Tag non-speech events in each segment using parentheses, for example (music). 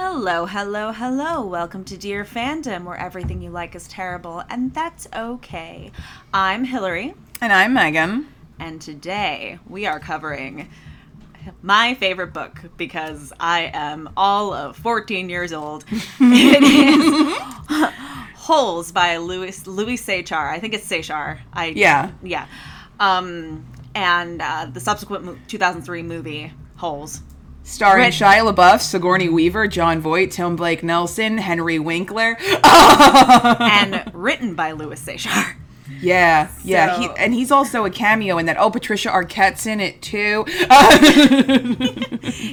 Hello, hello, hello. Welcome to Dear Fandom, where everything you like is terrible, and that's okay. I'm Hillary, And I'm Megan. and today we are covering my favorite book because I am all of 14 years old. (laughs) it is Holes by Louis Louis Sachar. I think it's Sachar. I Yeah. yeah. Um, and uh, the subsequent mo- 2003 movie Holes. Starring Shia LaBeouf, Sigourney Weaver, Jon Voight, Tim Blake Nelson, Henry Winkler. (laughs) and written by Louis Sachar. yeah, yeah. So- He, and he's also a cameo in that. Oh, Patricia Arquette's in it too. (laughs)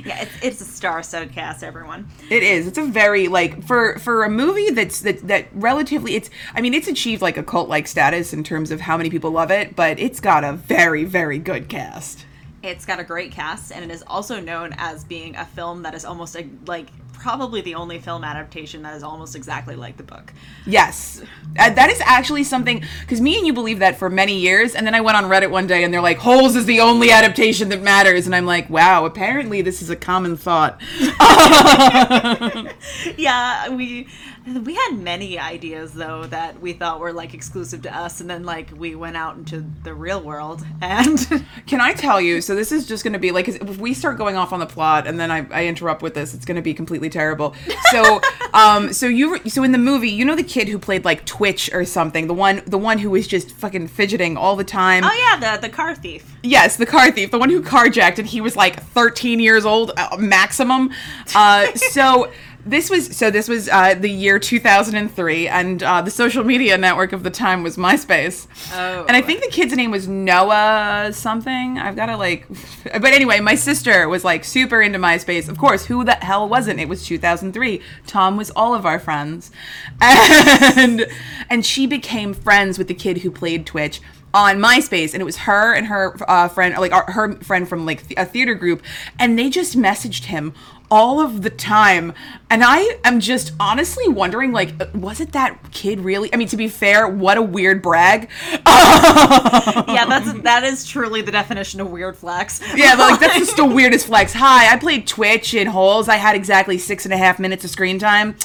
Yeah, it's, it's a star-studded cast, everyone. It is. It's a very like for for a movie that's that that relatively it's I mean it's achieved like a cult like status in terms of how many people love it, but it's got a very very good cast. It's got a great cast, and it is also known as being a film that is almost a, like probably the only film adaptation that is almost exactly like the book. Yes. Uh, that is actually something because me and you believed that for many years, and then I went on Reddit one day and they're like, "Holes is the only adaptation that matters," and I'm like, "Wow, apparently this is a common thought." (laughs) Yeah, we we had many ideas though that we thought were like exclusive to us, and then like we went out into the real world (laughs) and. Can I tell you? So this is just going to be like if we start going off on the plot and then I, I interrupt with this, it's going to be completely terrible. So, (laughs) um, so you so in the movie, you know the kid who played like Twitch or something, the one the one who was just fucking fidgeting all the time. Oh yeah, the the car thief. Yes, the car thief, the one who carjacked, and he was like 13 years old uh, maximum. Uh, (laughs) so this was so this was uh, the year 2003, and uh, the social media network of the time was MySpace. Oh. and I think the kid's name was Noah something. I've got to like, (laughs) but anyway, my sister was like super into MySpace. Of course, who the hell wasn't? It was 2003. Tom was all of our friends, (laughs) and and she became friends with the kid who played Twitch on MySpace, and it was her and her uh, friend, like our, her friend from like th- a theater group, and they just messaged him all of the time. And I am just honestly wondering, like, was it that kid really? I mean, to be fair, what a weird brag. (laughs) Yeah, that's that is truly the definition of weird flex. Yeah, like that's just the (laughs) weirdest flex. Hi, I played Twitch in holes. I had exactly six and a half minutes of screen time.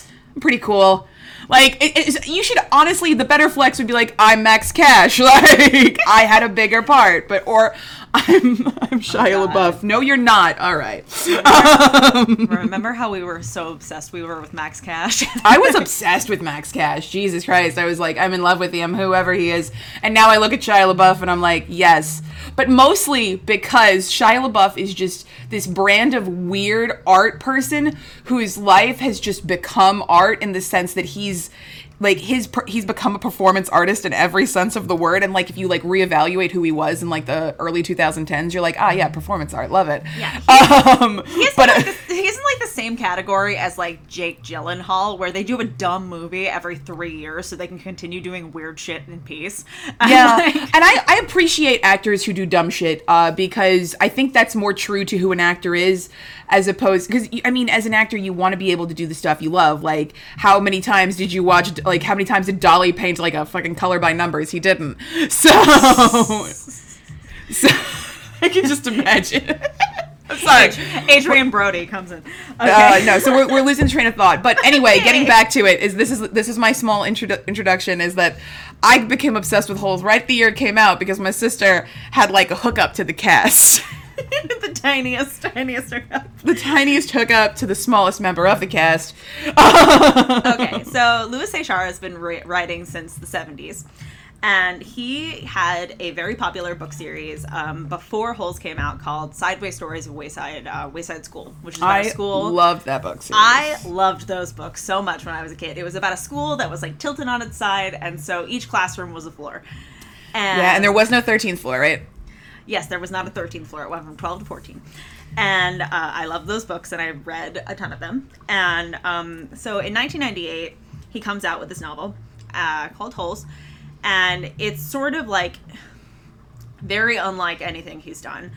Pretty cool. Like, it, it's, you should honestly, the better flex would be like, I'm Max Kasch. (laughs) Like, I had a bigger part, but or I'm I'm oh, Shia LaBeouf. No, you're not. All right. Um, remember how we were so obsessed we were with Max Kasch? I was obsessed with Max Kasch. Jesus Christ. I was like, I'm in love with him, whoever he is. And now I look at Shia LaBeouf and I'm like, yes. But mostly because Shia LaBeouf is just this brand of weird art person whose life has just become art in the sense that he's like his he's become a performance artist in every sense of the word and like if you like reevaluate who he was in like the early 2010s you're like ah yeah performance art love it Yeah, (laughs) um He isn't, but like the, he isn't like the same category as like Jake Gyllenhaal, where they do a dumb movie every three years so they can continue doing weird shit in peace. (laughs) Yeah, like- and I, I appreciate actors who do dumb shit uh, because I think that's more true to who an actor is, as opposed because I mean, as an actor, you want to be able to do the stuff you love. Like, how many times did you watch? Like, how many times did Dalí paint like a fucking color by numbers? He didn't. (laughs) So, so (laughs) I can just imagine. I'm sorry. Adrien Brody comes in. Okay. Uh, no, so we're, we're losing train of thought. But anyway, Okay. getting back to it is this is this is my small introdu- introduction is that I became obsessed with holes right the year it came out because my sister had like a hookup to the cast. (laughs) (laughs) the tiniest, tiniest. Hookup. The tiniest hookup to the smallest member of the cast. okay, so Louis Sachar has been ri- writing since the 70s. And he had a very popular book series um, before Holes came out called Sideways Stories of Wayside uh, Wayside School, which is about I a school. I loved that book series. I loved those books so much when I was a kid. It was about a school that was like tilted on its side, and so each classroom was a floor. And yeah, and there was no 13th floor, right? Yes, there was not a 13th floor. It went from 12 to 14. And uh, I love those books, and I read a ton of them. And um, so in 1998, he comes out with this novel uh, called Holes, and it's sort of like very unlike anything he's done.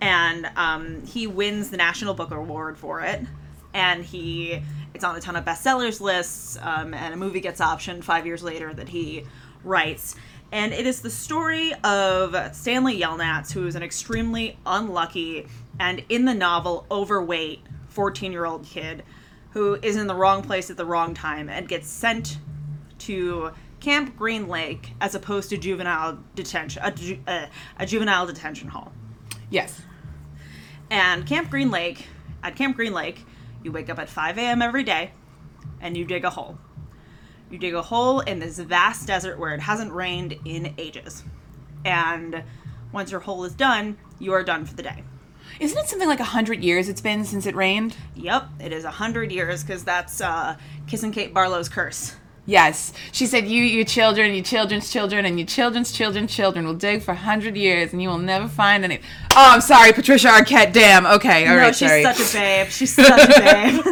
And um, he wins the National Book Award for it, and he it's on a ton of bestsellers lists. Um, and a movie gets optioned five years later that he writes. And it is the story of Stanley Yelnats, who is an extremely unlucky and in the novel overweight 14 year old kid who is in the wrong place at the wrong time and gets sent to Camp Green Lake as opposed to juvenile detention, a, ju- uh, a juvenile detention hall. Yes. And Camp Green Lake, at Camp Green Lake, you wake up at 5 a.m. every day and you dig a hole. You dig a hole in this vast desert where it hasn't rained in ages. And once your hole is done, you are done for the day. Isn't it something like a hundred years it's been since it rained? Yep, it is a hundred years because that's uh, Kissing Kate Barlow's curse. Yes. She said, You, your children, your children's children, and your children's children's children will dig for a hundred years and you will never find any. Oh, I'm sorry, Patricia Arquette. Damn. Okay. all right. no, she's sorry. such a (laughs) babe. She's such a babe.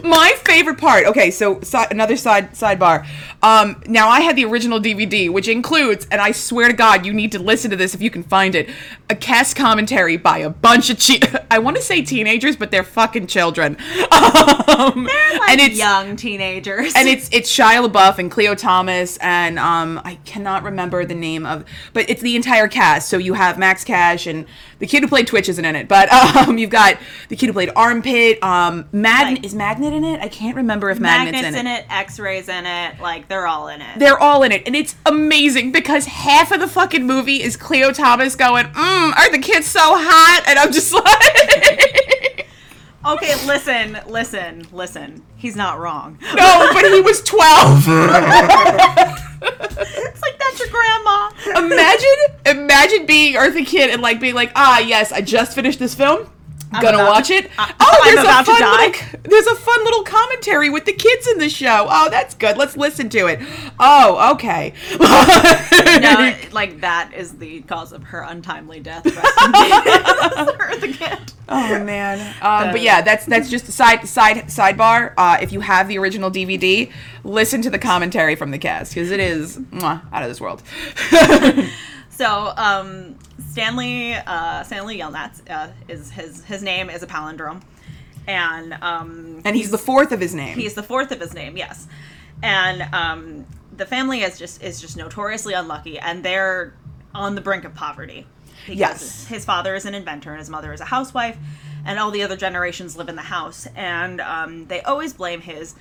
(laughs) My favorite part. Okay, so si- another side sidebar. Um, now I had the original DVD, which includes, and I swear to God, you need to listen to this if you can find it, a cast commentary by a bunch of che- (laughs) I want to say teenagers, but they're fucking children. Um, like and it's young teenagers. and it's it's Shia LaBeouf and Khleo Thomas and um I cannot remember the name of but it's the entire cast. So you have Max Kasch and the kid who played Twitch isn't in it, but (laughs) um you've got the kid who played Armpit. Um, Magnet Right. is Magnet in it? I can't remember if Magnet's, Magnets in, in it. it, X-rays in it, like they're all in it. They're all in it, and it's amazing because half of the fucking movie is Khleo Thomas going, "Mmm, are the kids so hot?" And I'm just (laughs) like, Okay, listen, listen, listen. He's not wrong. (laughs) "No, but he was 12." (laughs) It's like that's your grandma. imagine imagine being Eartha Kitt and like being like, ah yes, I just finished this film. Gonna about watch to- it. I- oh, I'm there's a fun little, there's a fun little commentary with the kids in the show. Oh, that's good. Let's listen to it. Oh, okay. (laughs) No, (laughs) like that is the cause of her untimely death. Rest in peace. (laughs) Her, the kid. Oh man. Um, but yeah, that's that's just a side side sidebar. Uh, if you have the original DVD, listen to the commentary from the cast because it is mwah, out of this world. So, um, Stanley, uh, Stanley Yelnats, uh, is his his name is a palindrome, and um, and he's the fourth of his name. he's the fourth of his name, yes, and um, the family is just is just notoriously unlucky, and they're on the brink of poverty. Because Yes. his father is an inventor and his mother is a housewife, and all the other generations live in the house, and um, they always blame his.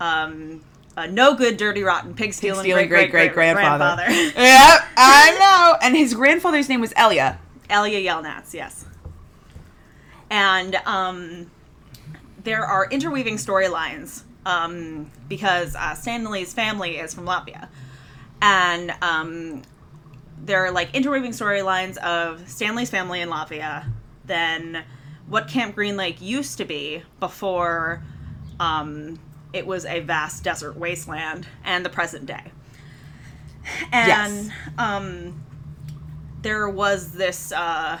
Um, uh, no good, dirty, rotten, pig stealing, stealing great great great grandfather. (laughs) yeah, I know. And his grandfather's name was Elya. Elya Yelnats, yes. And um, there are interweaving storylines um, because uh, Stanley's family is from Latvia. And um, there are like interweaving storylines of Stanley's family in Latvia, then what Camp Green Lake used to be before um, it was a vast desert wasteland, and the present day. And Yes. um, there was this. Uh,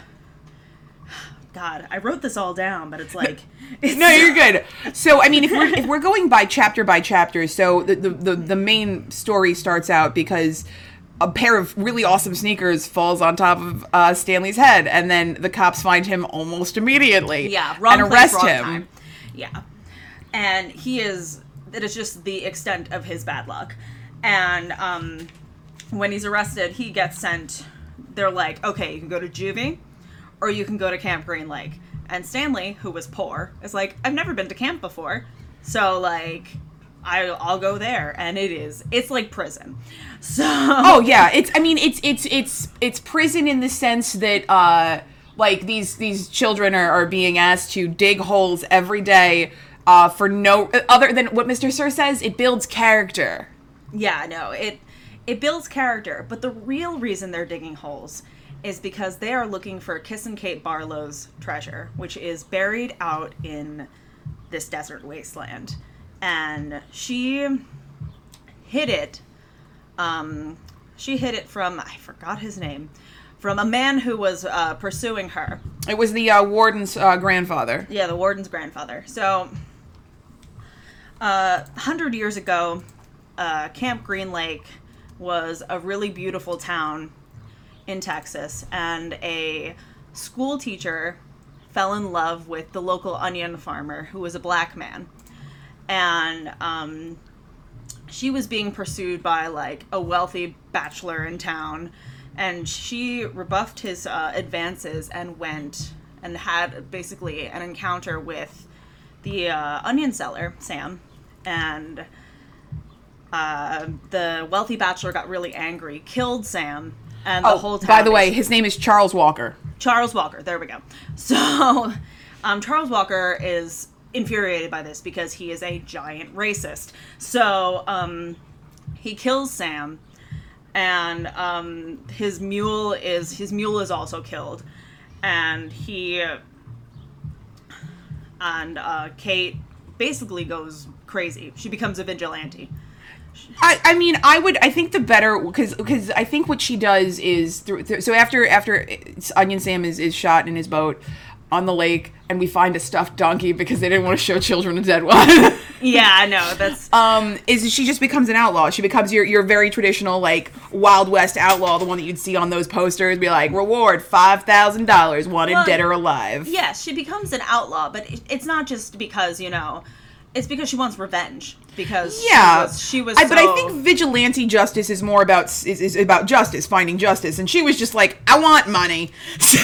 God, I wrote this all down, but it's like (laughs) it's, No, you're good. (laughs) So, I mean, if we're if we're going by chapter by chapter, so the the the, the main story starts out because a pair of really awesome sneakers falls on top of uh, Stanley's head, and then the cops find him almost immediately. Yeah, wrong and place, arrest wrong him. time. Yeah, and he is. That is just the extent of his bad luck. And um, when he's arrested, he gets sent. They're like, okay, you can go to juvie, or you can go to Camp Green Lake. And Stanley, who was poor, is like, I've never been to camp before, so like, I, I'll go there. And it is, it's like prison. So (laughs) Oh yeah, it's. I mean, it's it's it's it's prison in the sense that uh, like these these children are, are being asked to dig holes every day. Uh, for no other than what Mr. Sir says, it builds character. Yeah, no, it it builds character, but the real reason they're digging holes is because they are looking for Kissing Kate Barlow's treasure, which is buried out in this desert wasteland. And she hid it. Um, she hid it from I forgot his name, from a man who was uh, pursuing her. It was the uh, warden's uh, grandfather. Yeah, the warden's grandfather. So, uh, 100 years ago, uh, Camp Green Lake was a really beautiful town in Texas, and a school teacher fell in love with the local onion farmer who was a black man. And um, she was being pursued by like a wealthy bachelor in town and she rebuffed his uh, advances and went and had basically an encounter with the uh, onion seller, Sam, and uh, the wealthy bachelor got really angry, killed Sam, and the Oh, whole town. by the way, his name is Charles Walker. Charles Walker. There we go. (laughs) So, um, Charles Walker is infuriated by this because he is a giant racist. So, um, he kills Sam, and um, his mule is his mule is also killed, and he and uh, Kate basically goes crazy. She becomes a vigilante. I, I mean, I would. I think the better because because I think what she does is through, through. So after after Onion Sam is is shot in his boat on the lake, and we find a stuffed donkey because they didn't want to show children a dead one. (laughs) Yeah, I know that's um, is she just becomes an outlaw? She becomes your your very traditional like Wild West outlaw, the one that you'd see on those posters. Be like, reward five thousand dollars, wanted Well, dead or alive. Yes, she becomes an outlaw, but it, it's not just because you know, it's because she wants revenge. Because Yeah, she was, she was I, but I think vigilante justice is more about is, is about justice, finding justice, and she was just like, I want money. (laughs) So,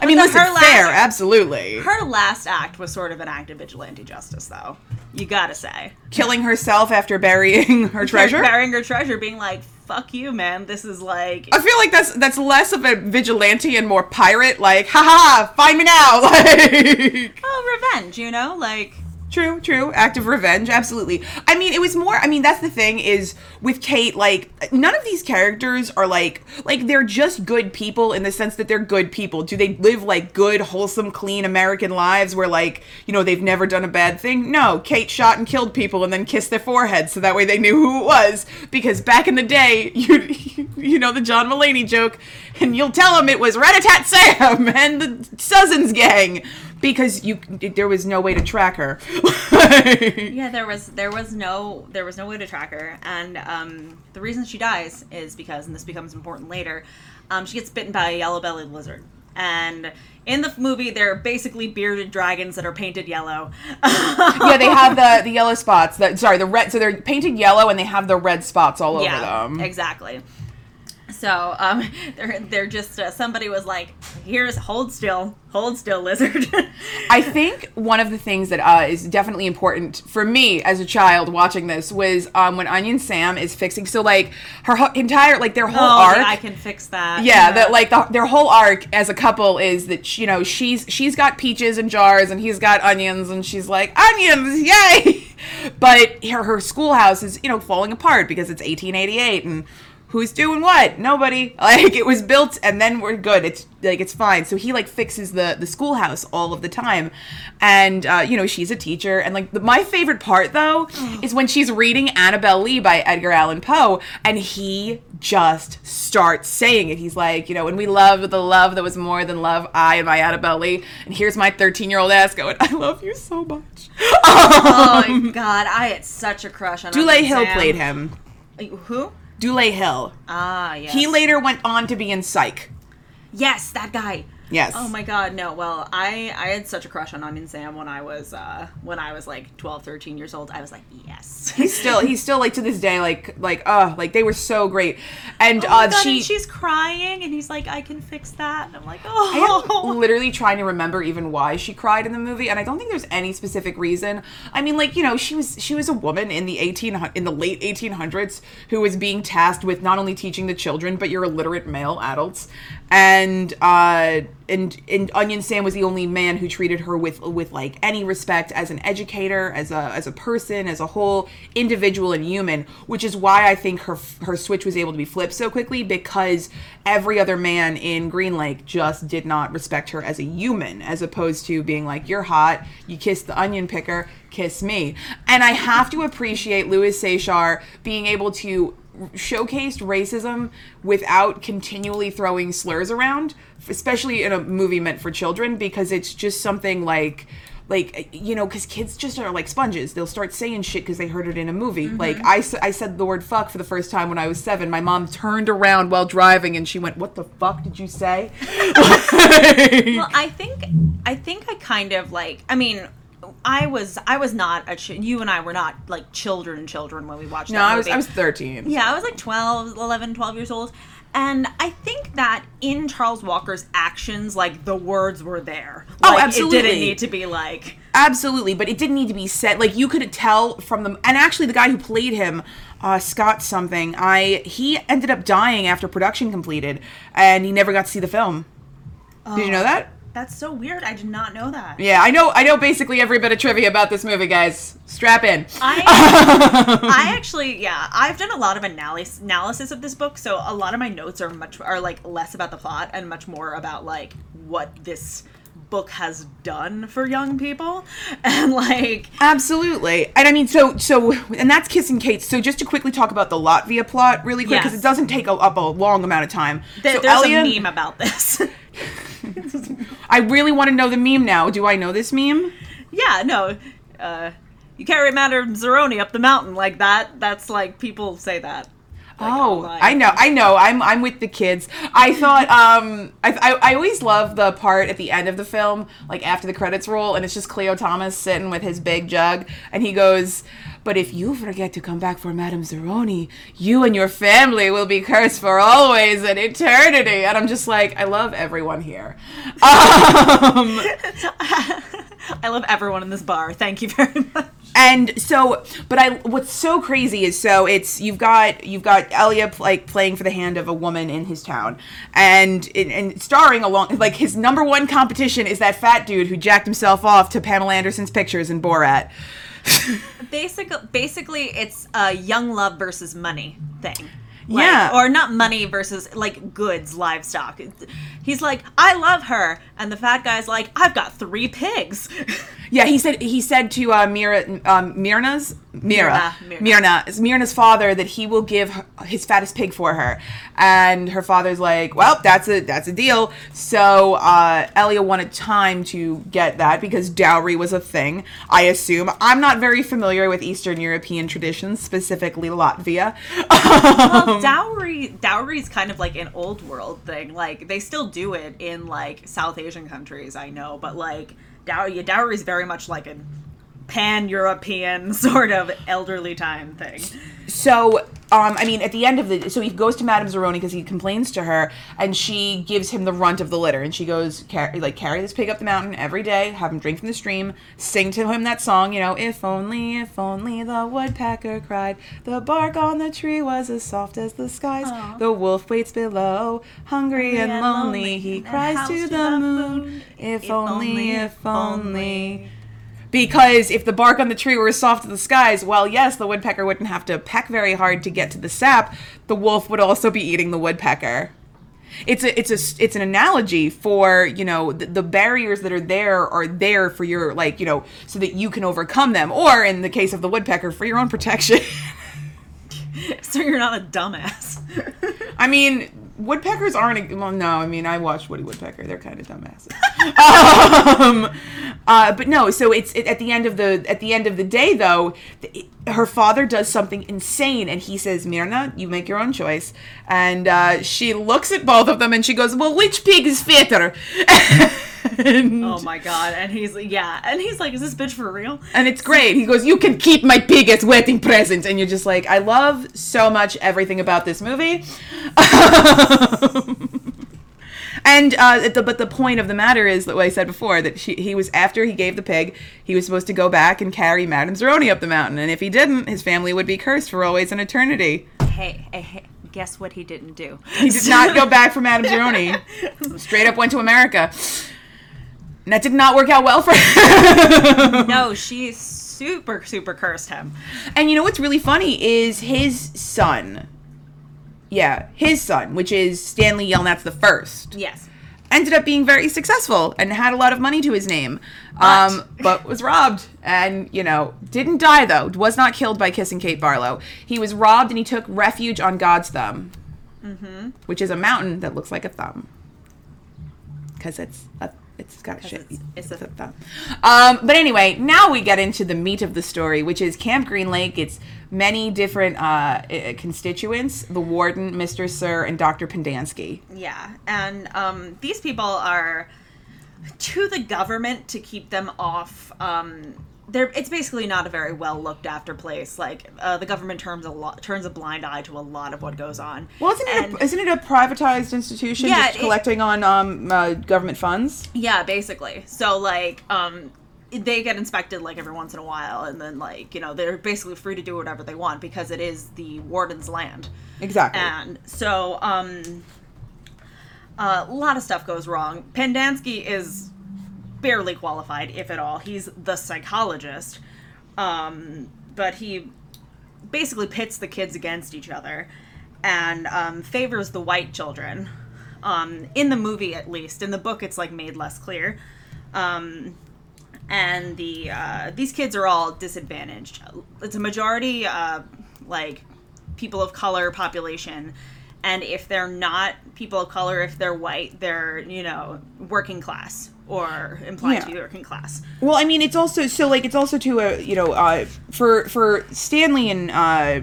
I mean, listen, her last- fair, absolutely. her last act was sort of an act of vigilante justice, though. You gotta say, Killing herself after burying (laughs) her treasure. burying her treasure, being like, "Fuck you, man. This is like." I feel like that's that's less of a vigilante and more pirate. Like, haha, find me now. (laughs) Like, Oh, revenge, you know, like True, true. Act of revenge, absolutely. I mean, it was more. I mean, that's the thing is with Kate. Like, none of these characters are like like they're just good people in the sense that they're good people. Do they live like good, wholesome, clean American lives where like you know they've never done a bad thing? No. Kate shot and killed people and then kissed their foreheads so that way they knew who it was. Because back in the day, (laughs) you you know the John Mulaney joke, and you'll tell them it was Rat-a-tat Sam (laughs) and the Suzzins gang because you there was no way to track her. (laughs) yeah, there was there was no there was no way to track her, and um, the reason she dies is because, and this becomes important later, um, she gets bitten by a yellow-bellied lizard, and in the movie they're basically bearded dragons that are painted yellow. (laughs) yeah, they have the the yellow spots. That sorry, the red. So they're painted yellow and they have the red spots all over yeah, them. exactly. So um, (laughs) they're they're just uh, somebody was like, "Here's hold still, hold still, (laughs) lizard." I think one of the things that uh, is definitely important for me as a child watching this was um, when Onion Sam is fixing. So like her ho- entire like their whole oh, arc. yeah, I can fix that. yeah, that like the, their whole arc as a couple is that you know she's she's got peaches and jars and he's got onions and she's like onions, yay! (laughs) But her her schoolhouse is you know falling apart because it's 1888 and who's doing what? Nobody. (laughs) Like it was built and then we're good. It's like it's fine. So he like fixes the the schoolhouse all of the time, and uh, you know she's a teacher and like the, my favorite part though is when she's reading Annabel Lee by Edgar Allan Poe and he just starts saying it. He's like, you know, when we loved the love that was more than love, I and my Annabel Lee, and here's my 13 year old ass going, I love you so much. Oh my god, I had such a crush on. Dule Hill Sam. played him. Who? Dule Hill. Ah, yes. He later went on to be in Psych. Yes, that guy. Yes. Oh my god, no. Well, I I had such a crush on Onion Sam when I was uh when I was like 12, 13 years old. I was like, yes. (laughs) He's still he's still like to this day like like uh like they were so great. And Oh uh God, she and she's crying and he's like, I can fix that. And I'm like, "Oh." I am literally trying to remember even why she cried in the movie, and I don't think there's any specific reason. I mean, like you know, she was she was a woman in the eighteen in the late 1800s who was being tasked with not only teaching the children but your illiterate male adults, and uh, and and Onion Sam was the only man who treated her with with like any respect as an educator, as a as a person, as a whole individual and human, which is why I think her her switch was able to be flipped so quickly because every other man in Green Lake just did not respect her as a human, as opposed to being like, "You're hot, you kissed the onion picker, kiss me." And I have to appreciate Louis Sachar being able to showcased racism without continually throwing slurs around especially in a movie meant for children because it's just something like like you know because kids just are like sponges. They'll start saying shit because they heard it in a movie. Mm-hmm. Like I, I said the word fuck for the first time when i was seven. My mom turned around while driving and she went what the fuck did you say? (laughs) Well, (laughs) I think I think I kind of like. I mean, I was I was not a ch- you and I were not like children children when we watched no that i was movie. i was 13 yeah, I was like 12, 11, 12 years old. And I think that in Charles Walker's actions, like the words were there. Oh, absolutely. It didn't need to be like. Absolutely, but it didn't need to be said. Like you could tell from the and actually the guy who played him, uh, Scott something. I he ended up dying after production completed, and he never got to see the film. Did you know that? That's so weird. I did not know that. Yeah, I know. I know basically every bit of trivia about this movie, guys. Strap in. I (laughs) I actually yeah I've done a lot of analysis analysis of this book so a lot of my notes are much are like less about the plot and much more about like what this book has done for young people (laughs) and like Absolutely. And I mean, so, so, and that's Kissing Kate. So just to quickly talk about the Latvia plot really quick, because Yes. it doesn't take a, up a long amount of time. th- so there's Elliot- a meme about this (laughs) I really want to know the meme now. Do I know this meme? yeah no uh you carry Madame Zeroni up the mountain like that that's like people say that Like, oh, online. I know, I know. I'm I'm with the kids. I thought um I, I I always love the part at the end of the film, like after the credits roll, and it's just Khleo Thomas sitting with his big jug, and he goes, "But if you forget to come back for Madame Zeroni, you and your family will be cursed for always and eternity." And I'm just like, I love everyone here. (laughs) Um, I love everyone in this bar thank you very much and so but i what's so crazy is so it's you've got you've got elya like playing for the hand of a woman in his town and and starring along like his number one competition is that fat dude who jacked himself off to pamela anderson's pictures in borat (laughs) basically basically it's a young love versus money thing. Like, Yeah. or not money versus like goods livestock. He's like i love her. And the fat guy's like i've got three pigs. Yeah he said he said to uh mira um mirna's mira Mirna, mirna mirna's father that he will give her, his fattest pig for her. And her father's like well that's a that's a deal. So uh elya wanted time to get that because dowry was a thing i assume. I'm not very familiar with eastern european traditions specifically latvia. Well dowry dowry is kind of like an old world thing. Like they still do it in like south asian countries i know but like dowry dowry is very much like a pan-european (laughs) sort of elderly time thing So, um, I mean, at the end of the, so he goes to Madame Zeroni because he complains to her, and she gives him the runt of the litter, and she goes, carry, like, carry this pig up the mountain every day, have him drink from the stream, sing to him that song, you know, if only, if only the woodpecker cried, the bark on the tree was as soft as the skies, Aw. the wolf waits below, hungry and and lonely, lonely, he cries to the the moon, if if only, only, if if only. Because if the bark on the tree were as soft as the skies, well, yes, the woodpecker wouldn't have to peck very hard to get to the sap. The wolf would also be eating the woodpecker. It's a it's a it's an analogy for you know the, the barriers that are there are there for your like you know so that you can overcome them, or in the case of the woodpecker, for your own protection. (laughs) so you're not a dumbass I mean, woodpeckers aren't. A, well, no, I mean, I watched Woody Woodpecker. They're kind of dumbasses. (laughs) um, uh, but no, so it's it, at the end of the at the end of the day, though, th- her father does something insane, and he says, "Mirna, you make your own choice." And uh, she looks at both of them, and she goes, "Well, which pig is fatter?" (laughs) and, Oh my god! And he's yeah, and he's like, "Is this bitch for real?" and it's great. He goes, "You can keep my pig as wedding present," and you're just like, I love so much everything about this movie. (laughs) and uh, the, but the point of the matter is that what I said before that she, he was after he gave the pig, he was supposed to go back and carry Madame Zeroni up the mountain, and if he didn't, his family would be cursed for always and eternity. Hey, hey, hey, guess what he didn't do? He did not (laughs) go back for Madame Zeroni. (laughs) Straight up went to America. And that did not work out well for him. (laughs) no, she super super cursed him. And you know what's really funny is his son. Yeah, his son, which is Stanley Yelnats the first, Yes. ended up being very successful and had a lot of money to his name. But- Um, but was robbed and, you know, didn't die though. Was not killed by kissing Kate Barlow. He was robbed and he took refuge on God's thumb, mm-hmm. which is a mountain that looks like a thumb. Because it's a, it's got shit. it's- it's a- thumb. Um, but anyway, now we get into the meat of the story, which is Camp Green Lake. It's many different uh, uh, constituents: the warden, Mister Sir, and Doctor Pendanski. Yeah, and um, these people are to the government to keep them off um, there it's basically not a very well looked after place. Like uh, the government turns a lot turns a blind eye to a lot of what goes on. Well, isn't it, a, isn't it a privatized institution Yeah, just it- collecting on um, uh, government funds? Yeah, basically. So like, um, they get inspected like every once in a while, and then like you know they're basically free to do whatever they want because it is the warden's land. Exactly. And so, um, a lot of stuff goes wrong. Pendanski is barely qualified, if at all. He's the psychologist, um, but he basically pits the kids against each other and um, favors the white children. Um, in the movie, at least. In the book, it's like made less clear. Um, and the uh, these kids are all disadvantaged. It's a majority uh, like people of color population, and if they're not people of color, if they're white, they're you know working class or implied to Yeah. be working class. Well, I mean, it's also so like it's also to a you know uh, for for Stanley and uh,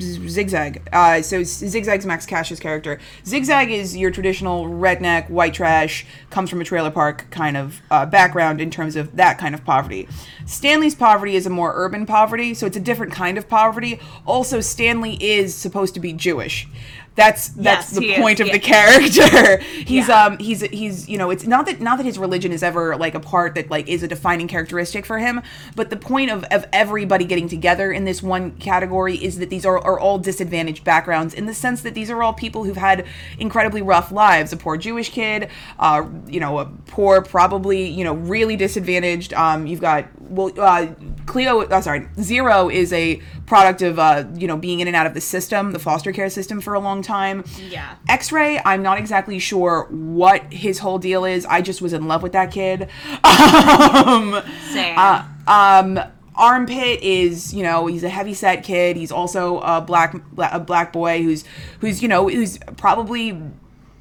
Zigzag. Uh, so Zigzag's Max Kasch's character. Zigzag is your traditional redneck white trash, comes from a trailer park kind of uh, background in terms of that kind of poverty. Stanley's poverty is a more urban poverty, so it's a different kind of poverty. Also, Stanley is supposed to be Jewish. That's that's Yes, the he is, point of yeah. the character. (laughs) he's Yeah. um he's he's you know it's not that not that his religion is ever like a part that like is a defining characteristic for him but the point of, of everybody getting together in this one category is that these are, are all disadvantaged backgrounds in the sense that these are all people who've had incredibly rough lives a poor jewish kid uh you know a poor probably you know really disadvantaged um you've got well uh khleo uh, sorry zero is a product of uh you know being in and out of the system the foster care system for a long time Yeah. X-Ray, I'm not exactly sure what his whole deal is. I just was in love with that kid. (laughs) Um, Same. uh, um, Armpit is, you know, he's a heavy set kid. He's also a black a black boy who's who's you know who's probably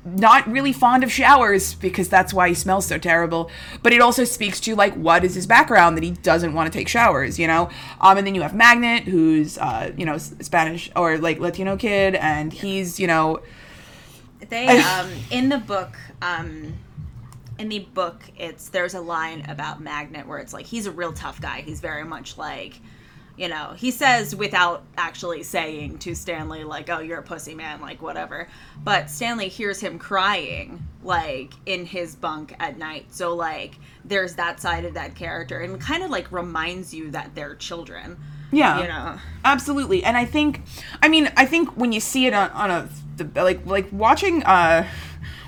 not really fond of showers because that's why he smells so terrible. But it also speaks to like what is his background that he doesn't want to take showers, you know. Um, and then you have Magnet, who's uh, you know Spanish or like Latino kid, and he's you know They um in the book um in the book it's there's a line about Magnet where it's like he's a real tough guy. He's very much like you know, he says without actually saying to Stanley like, "Oh, you're a pussy man," like whatever. But Stanley hears him crying like in his bunk at night. So like there's that side of that character and kind of like reminds you that they're children. Yeah. You know. Absolutely. And I think I mean, I think when you see it on, on a the, like like watching uh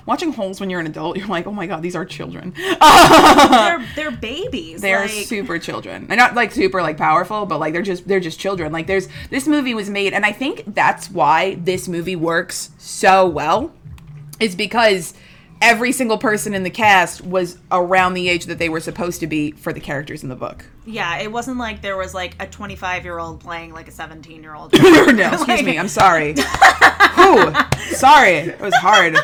watching holes when you're an adult, (laughs) you're like, "Oh my god, these are children." They're (laughs) they're babies. They're like, super children. They're not like super like powerful, but like they're just they're just children. Like there's this movie was made and I think that's why this movie works so well. Is because every single person in the cast was around the age that they were supposed to be for the characters in the book. Yeah, it wasn't like there was like a 25 year old playing like a 17 year old. (laughs) no, excuse me. I'm sorry. Whew. Sorry. It was hard.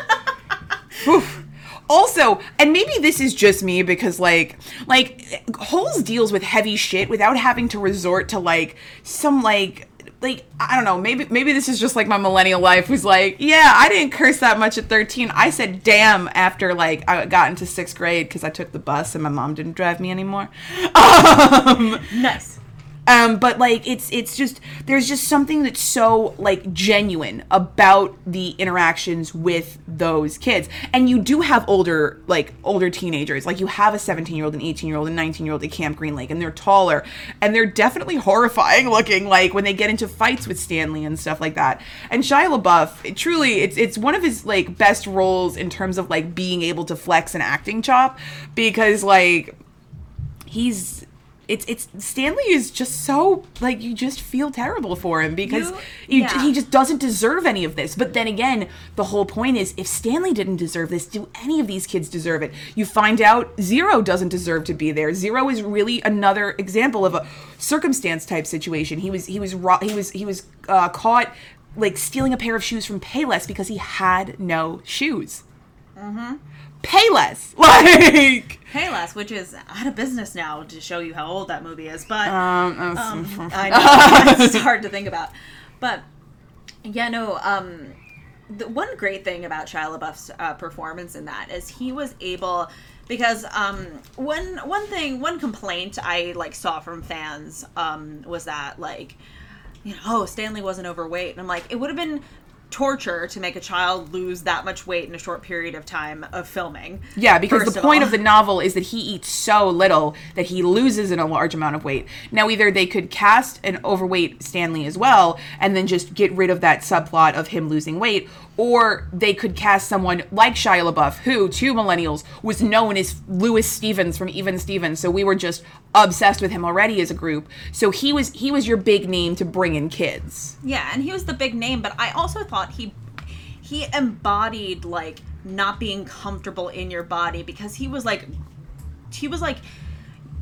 Also, and maybe this is just me because like like Holes deals with heavy shit without having to resort to like some like like I don't know, maybe maybe this is just like my millennial life was like, yeah, I didn't curse that much at 13. I said damn after like I got into 6th grade cuz I took the bus and my mom didn't drive me anymore. (laughs) Um nice. Um but like it's it's just there's just something that's so like genuine about the interactions with those kids. And you do have older like older teenagers. Like you have a 17 year old an 18 year old and 19 year old at camp green lake and they're taller. And they're definitely horrifying looking like when they get into fights with stanley and stuff like that. And shia labeouf it truly it's it's one of his like best roles in terms of like being able to flex an acting chop because like he's it's it's Stanley is just so like you just feel terrible for him because You- you, yeah. he just doesn't deserve any of this. But then again, the whole point is if Stanley didn't deserve this, do any of these kids deserve it? You find out Zero doesn't deserve to be there. Zero is really another example of a circumstance type situation. He was he was ro- he was he was uh, caught like stealing a pair of shoes from Payless because he had no shoes. Mm-hmm. Payless, (laughs) like. Payless, which is out of business now to show you how old that movie is. But Um, um, (laughs) I know (laughs) it's hard to think about. But yeah, no. Um, the one great thing about Shia LaBeouf's uh, performance in that is he was able because um one one thing one complaint I like saw from fans um was that like you know oh Stanley wasn't overweight and I'm like it would have been torture to make a child lose that much weight in a short period of time of filming. Yeah, because the point all. of the novel is that he eats so little that he loses in a large amount of weight. Now, either they could cast an overweight Stanley as well, and then just get rid of that subplot of him losing weight, or they could cast someone like Shia LaBeouf, who, to millennials, was known as Louis Stevens from Even Stevens. So we were just obsessed with him already as a group. So he was he was your big name to bring in kids. Yeah, and he was the big name, but I also thought he he embodied like not being comfortable in your body because he was like he was like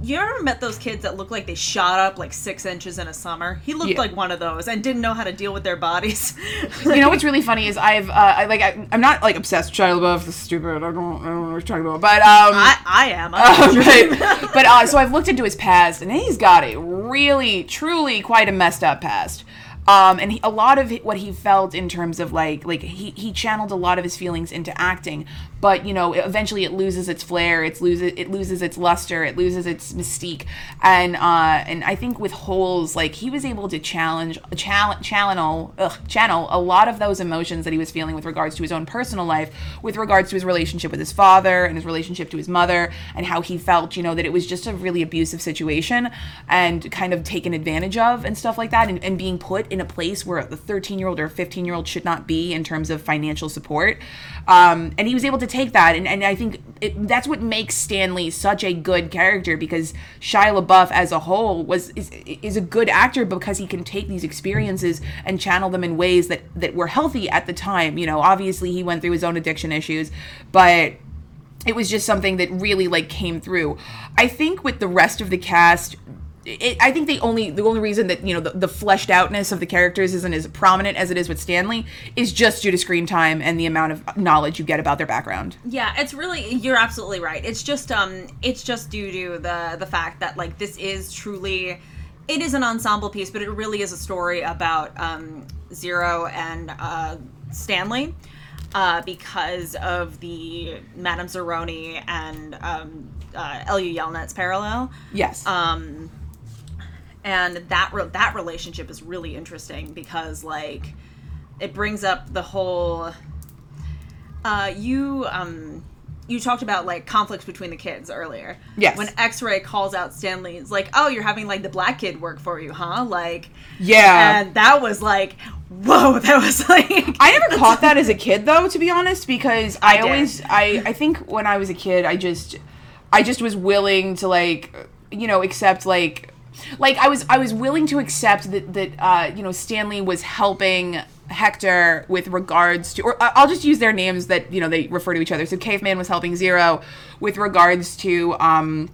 you ever met those kids that look like they shot up like six inches in a summer? He looked Yeah. like one of those and didn't know how to deal with their bodies. (laughs) You know what's really funny is I've uh, I, like I, I'm not like obsessed with Shia LaBeouf. This is stupid. I don't, I don't know what you're talking about. But um, I, I am. Um, (laughs) right. but uh, so I've looked into his past, and he's got a really, truly quite a messed up past. Um, and he, a lot of what he felt in terms of like, like he, he channeled a lot of his feelings into acting, but you know, eventually it loses its flair, it loses, it loses its luster, it loses its mystique, and uh, and I think with Holes, like he was able to challenge, chal- channel, ugh, channel a lot of those emotions that he was feeling with regards to his own personal life, with regards to his relationship with his father and his relationship to his mother, and how he felt, you know, that it was just a really abusive situation and kind of taken advantage of and stuff like that, and, and being put in a place where the 13 year old or a 15 year old should not be in terms of financial support. Um, and he was able to take that, and, and I think it, that's what makes Stanley such a good character because Shia LaBeouf as a whole was is, is a good actor because he can take these experiences and channel them in ways that that were healthy at the time. You know, obviously he went through his own addiction issues, but it was just something that really like came through. I think with the rest of the cast, it, I think the only the only reason that you know the, the fleshed outness of the characters isn't as prominent as it is with Stanley is just due to screen time and the amount of knowledge you get about their background. Yeah, it's really you're absolutely right. It's just um it's just due to the the fact that like this is truly it is an ensemble piece, but it really is a story about um Zero and uh Stanley. Uh, because of the Madame Zeroni and um, uh, Elya Yelnats parallel, Yes. um, and that re- that relationship is really interesting because like it brings up the whole uh you um you talked about like conflicts between the kids earlier Yes. when x-ray calls out stanley it's like oh you're having like the black kid work for you huh like yeah. and that was like whoa (laughs) that was like I never caught that as a (laughs) kid though, to be honest, because I, did. always I I think when I was a kid, I just I just was willing to like you know accept like like I was I was willing to accept that that uh you know Stanley was helping Hector with regards to or I'll just use their names that you know they refer to each other. So Caveman was helping Zero with regards to um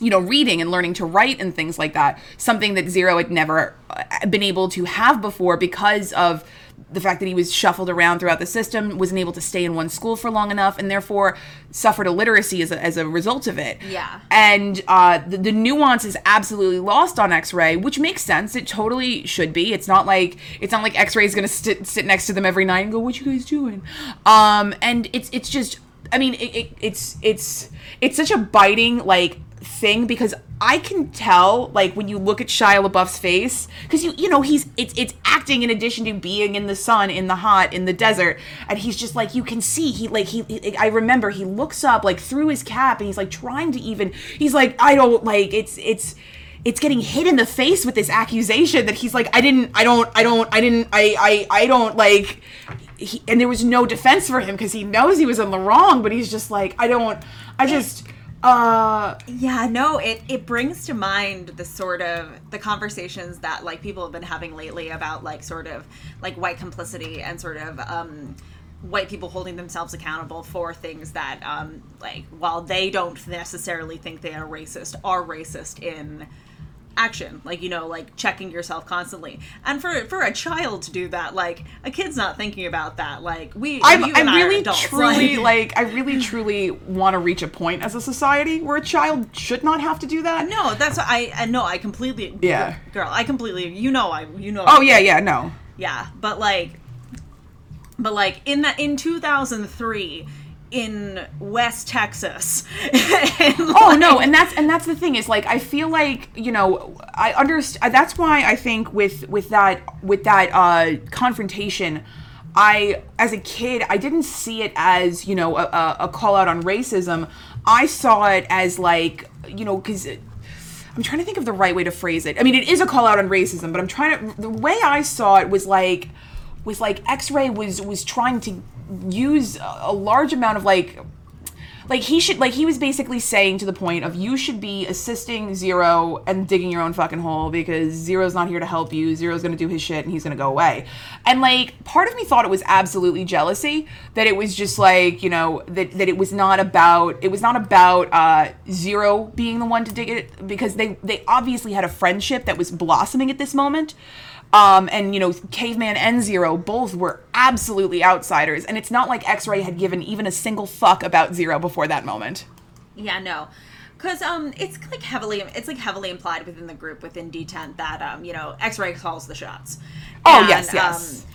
you know, reading and learning to write and things like that. Something that Zero had never uh, been able to have before because of the fact that he was shuffled around throughout the system, wasn't able to stay in one school for long enough, and therefore suffered illiteracy as a, as a result of it. Yeah. And uh, the, the nuance is absolutely lost on X-Ray, which makes sense. It totally should be. It's not like it's not like X-Ray is gonna sit sit next to them every night and go, "What you guys doing?" Um, and it's it's just, I mean, it, it, it's it's it's such a biting like thing because I can tell like when you look at Shia LaBeouf's face because you you know he's it's it's acting in addition to being in the sun in the hot in the desert. And he's just like you can see he like he, he I remember he looks up like through his cap and he's like trying to even he's like I don't like it's it's it's getting hit in the face with this accusation that he's like I didn't I don't I don't I didn't I I I don't like he, and there was no defense for him because he knows he was in the wrong but he's just like I don't I just uh Yeah, no, it it brings to mind the sort of the conversations that like people have been having lately about like sort of like white complicity and sort of um white people holding themselves accountable for things that um like while they don't necessarily think they are racist are racist in action like you know like checking yourself constantly and for for a child to do that like a kid's not thinking about that like we I'm, I'm really adults, truly like I really truly want to reach a point as a society where a child should not have to do that. No, that's I. I no, I completely. Yeah. girl, I completely. You know, I. You know. Oh yeah, yeah, no. yeah, but like, but like in that in two thousand three, in West Texas. (laughs) oh no and that's and that's the thing is like i feel like you know i understand that's why i think with with that with that uh confrontation i as a kid i didn't see it as you know a, a, a call out on racism i saw it as like you know because i'm trying to think of the right way to phrase it i mean it is a call out on racism but i'm trying to the way i saw it was like was like x-ray was was trying to use a, large amount of like like he should like he was basically saying to the point of you should be assisting zero and digging your own fucking hole because zero's not here to help you. Zero's gonna do his shit and he's gonna go away. And like part of me thought it was absolutely jealousy that it was just like you know that, that it was not about it was not about uh zero being the one to dig it because they they obviously had a friendship that was blossoming at this moment um, and you know, Caveman and Zero both were absolutely outsiders, and it's not like X-Ray had given even a single fuck about Zero before that moment. Yeah, no. Cause um, it's like heavily, it's like heavily implied within the group within D Tent that um, you know, X-Ray calls the shots. Oh, yes, yes. Um,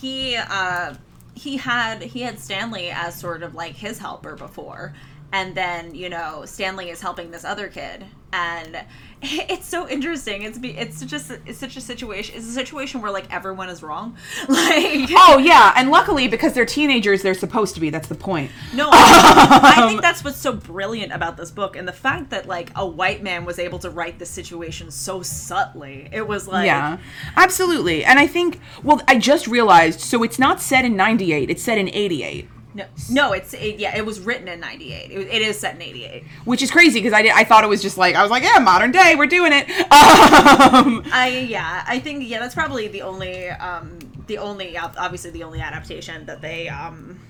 he uh, he had he had Stanley as sort of like his helper before, and then you know Stanley is helping this other kid, and (laughs) it's so interesting. It's be it's just it's such a situation. It's a situation where like everyone is wrong. (laughs) Like Oh yeah, and luckily because they're teenagers, they're supposed to be. That's the point. no, (laughs) I, think that's what's so brilliant about this book, and the fact that like a white man was able to write this situation so subtly. It was like Yeah, absolutely. And I think, well, I just realized, so it's not set in 98, it's set in 88. No, no, it's it, yeah, it was written in '98. It, it is set in '88. Which is crazy because I, did, I thought it was just like, I was like, yeah, modern day, we're doing it. (laughs) Um, I yeah, I think yeah, that's probably the only um the only obviously the only adaptation that they um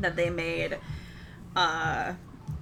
that they made uh,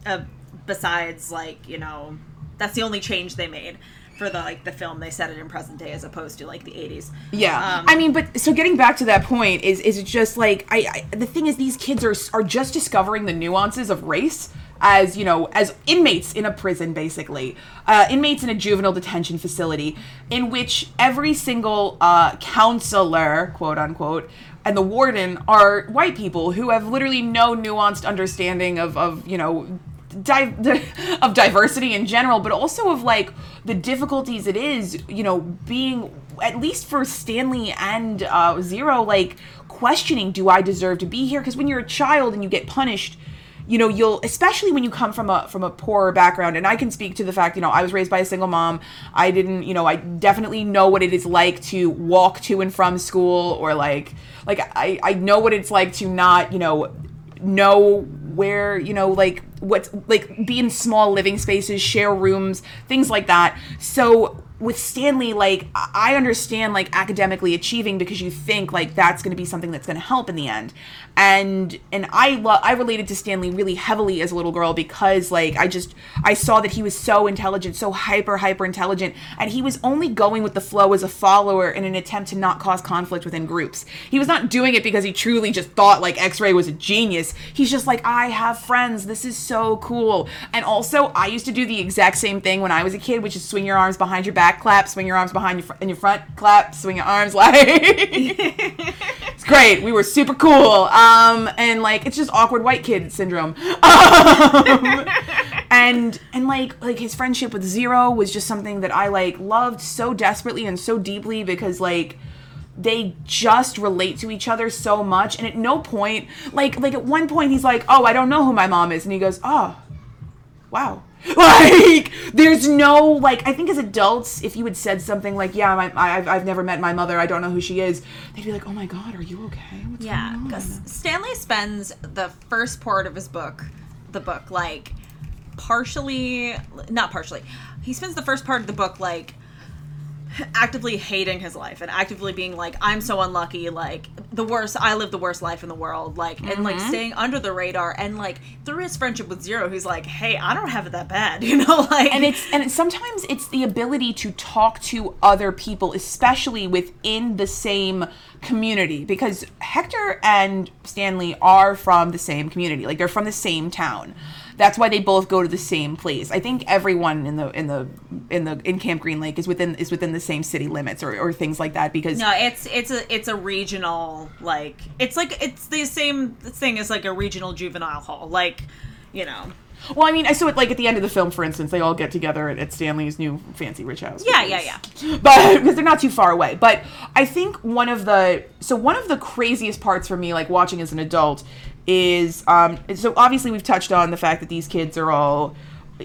uh besides like, you know, that's the only change they made for the like the film they set it in present day as opposed to like the 80s. Yeah, Um, I mean, but so getting back to that point is is it just like I, I the thing is these kids are are just discovering the nuances of race as you know as inmates in a prison basically uh, inmates in a juvenile detention facility in which every single uh, counselor quote unquote and the warden are white people who have literally no nuanced understanding of of you know di- of diversity in general, but also of like the difficulties it is, you know, being at least for Stanley and uh, Zero, like questioning, do I deserve to be here? Because when you're a child and you get punished, you know, you'll especially when you come from a from a poorer background. And I can speak to the fact, you know, I was raised by a single mom. I didn't, you know, I definitely know what it is like to walk to and from school, or like, like I I know what it's like to not, you know know where you know like what's like be in small living spaces share rooms things like that. So with stanley like i understand like academically achieving because you think like that's going to be something that's going to help in the end and and i love i related to stanley really heavily as a little girl because like i just i saw that he was so intelligent so hyper hyper intelligent. And he was only going with the flow as a follower in an attempt to not cause conflict within groups. He was not doing it because he truly just thought like x-ray was a genius. He's just like i have friends. This is so cool. And also i used to do the exact same thing when i was a kid which is swing your arms behind your back clap swing your arms behind your fr- in your front clap swing your arms (laughs) like (laughs) it's great. We were super cool. um and like it's just awkward white kid syndrome. (laughs) Um, and and like like his friendship with zero was just something that i like loved so desperately and so deeply because like they just relate to each other so much. And at no point like like at one point he's like oh i don't know who my mom is. And he goes oh wow (laughs) like there's no like i think as adults if you had said something like yeah my, I, I've, I've never met my mother i don't know who she is they'd be like oh my god are you okay? What's Yeah, because Stanley spends the first part of his book, the book, like partially, not partially, he spends the first part of the book like actively hating his life and actively being like i'm so unlucky like the worst i live the worst life in the world like and like mm-hmm. staying under the radar and like through his friendship with zero he's like hey i don't have it that bad (laughs) you know like and it's and sometimes it's the ability to talk to other people especially within the same community because hector and stanley are from the same community like they're from the same town That's why they both go to the same place. I think everyone in the in the in the in Camp Green Lake is within is within the same city limits or, or things like that because No, it's it's a it's a regional like it's like it's the same thing as like a regional juvenile hall. Like, you know. Well, I mean, I saw it like at the end of the film, for instance, they all get together at, at Stanley's new fancy rich house. Yeah, yeah, yeah. (laughs) But because they're not too far away. But I think one of the so one of the craziest parts for me, like watching as an adult, is um. So obviously we've touched on the fact that these kids are all.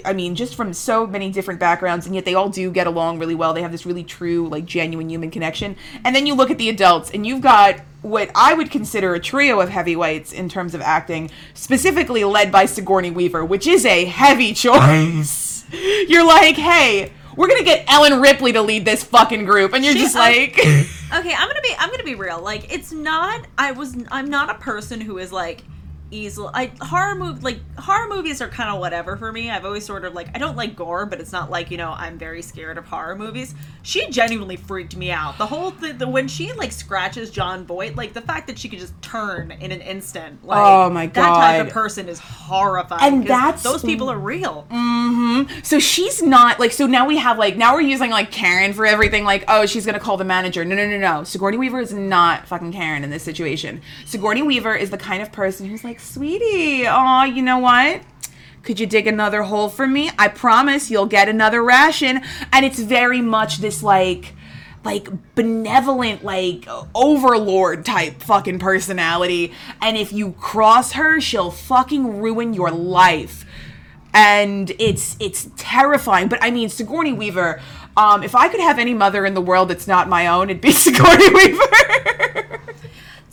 I mean, just from so many different backgrounds, and yet they all do get along really well. They have this really true, like, genuine human connection. And then you look at the adults, and you've got what I would consider a trio of heavyweights in terms of acting, specifically led by Sigourney Weaver, which is a heavy choice. (laughs) You're like, hey, we're gonna get Ellen Ripley to lead this fucking group, and you're She- just uh, like, (laughs) Okay, I'm gonna be I'm gonna be real. Like, it's not. I was. I'm not a person who is like easily. I horror movie like horror movies are kind of whatever for me. I've always sort of like I don't like gore, but it's not like you know I'm very scared of horror movies. She genuinely freaked me out. The whole thing, the when she like scratches Jon Voight, like the fact that she could just turn in an instant. Like, Oh my god, that type of person is horrifying. And that's- those people are real. Mm-hmm. So she's not like so now we have like now we're using like Karen for everything like oh she's gonna call the manager no no no no Sigourney Weaver is not fucking Karen in this situation Sigourney Weaver is the kind of person who's like sweetie oh you know what could you dig another hole for me I promise you'll get another ration and it's very much this like like benevolent like overlord type fucking personality and if you cross her she'll fucking ruin your life and it's it's terrifying. But I mean, Sigourney Weaver. Um, if I could have any mother in the world that's not my own, it'd be (laughs) Sigourney Weaver.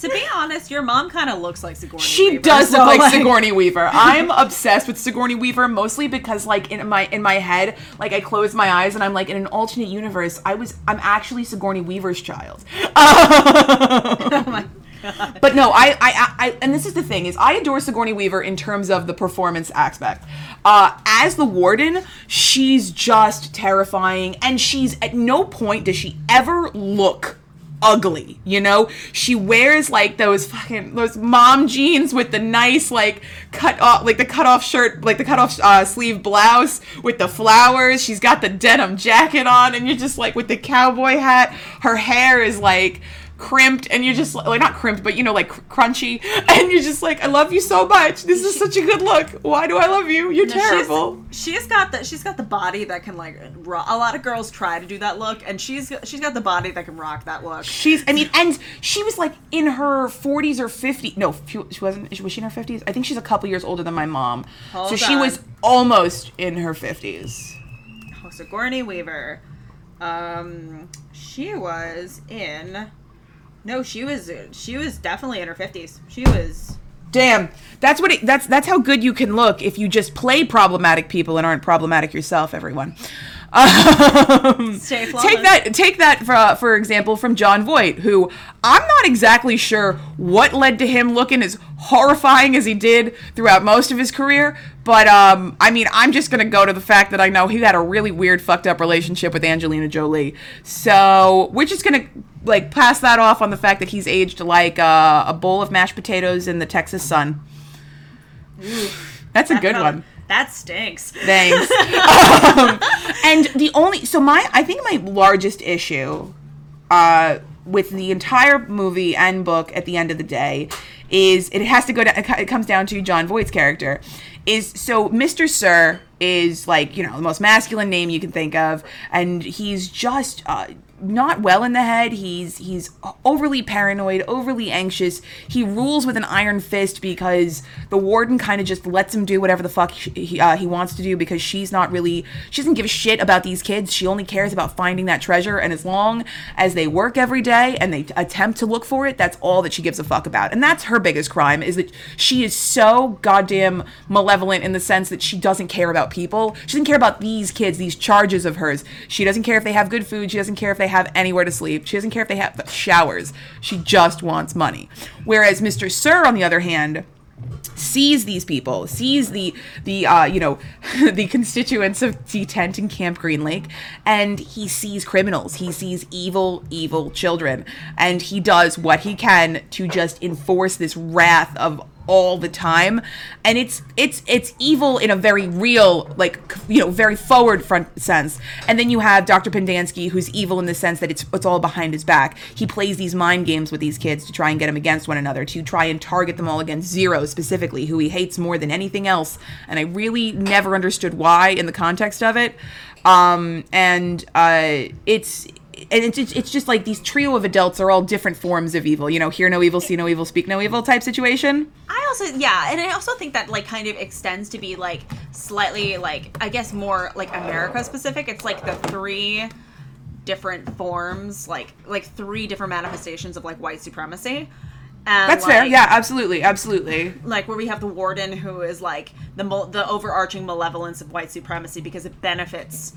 To be honest, your mom kind of looks like Sigourney. she Weaver, does so, look like Sigourney Weaver. (laughs) I'm obsessed with Sigourney Weaver mostly because like in my in my head, like I close my eyes and I'm like in an alternate universe, I was I'm actually Sigourney Weaver's child. (laughs) Oh my god. But no, I, I, I, and this is the thing is, I adore Sigourney Weaver in terms of the performance aspect. Uh, as the warden, she's just terrifying, and she's at no point does she ever look ugly. You know, she wears like those fucking those mom jeans with the nice like cut off like the cut off shirt, like the cut off uh, sleeve blouse with the flowers. She's got the denim jacket on, and you're just like with the cowboy hat. Her hair is like crimped and you're just like not crimped but you know like cr- crunchy (laughs) and you're just like i love you so much this is such a good look why do i love you you're No, she's- terrible She's got the she's got the body that can like rock. A lot of girls try to do that look, and she's she's got the body that can rock that look. she's i mean and she was like in her 40s or 50s no she she wasn't was she in her 50s i think she's a couple years older than my mom so Hold she was almost in her 50s Oh, Sigourney Weaver. Um, she was in. No, she was she was definitely in her fifties. She was. damn that's what it, that's that's how good you can look if you just play problematic people and aren't problematic yourself everyone (laughs) um, take that take that for uh, for example from Jon Voight who I'm not exactly sure what led to him looking as horrifying as he did throughout most of his career but um I mean I'm just going to go to the fact that I know he had a really weird fucked up relationship with Angelina Jolie so we're just going to like pass that off on the fact that he's aged like uh, a bowl of mashed potatoes in the Texas sun that's a good That- one That stinks. Thanks. (laughs) um, and the only so my I think my largest issue uh, with the entire movie and book at the end of the day is it has to go down. It comes down to Jon Voight's character. Is so Mr. Sir is like you know the most masculine name you can think of, and he's just. Uh, not well in the head. He's he's overly paranoid, overly anxious. He rules with an iron fist because the warden kind of just lets him do whatever the fuck he uh, he wants to do because she's not really she doesn't give a shit about these kids. She only cares about finding that treasure. And as long as they work every day and they attempt to look for it, that's all that she gives a fuck about. And that's her biggest crime is that she is so goddamn malevolent in the sense that she doesn't care about people. She doesn't care about these kids, these charges of hers. She doesn't care if they have good food. She doesn't care if they have anywhere to sleep. She doesn't care if they have showers. She just wants money. Whereas Mr. Sir, on the other hand, sees these people, sees the the uh, you know (laughs) the constituents of D Tent and Camp Green Lake, and he sees criminals. He sees evil, evil children, and he does what he can to just enforce this wrath of all the time. And it's it's it's evil in a very real like you know very forward front sense. And then you have dr pendanski who's evil in the sense that it's it's all behind his back. He plays these mind games with these kids to try and get them against one another to try and target them all against zero specifically who he hates more than anything else. And i really never understood why in the context of it. Um and uh it's and it's, it's just like these trio of adults are all different forms of evil you know hear no evil see no evil speak no evil type situation I also yeah, and I also think that like kind of extends to be like slightly like I guess more like America specific. It's like the three different forms, like like three different manifestations of like white supremacy. And, that's fair yeah absolutely absolutely Like where we have the warden who is like the the overarching malevolence of white supremacy because it benefits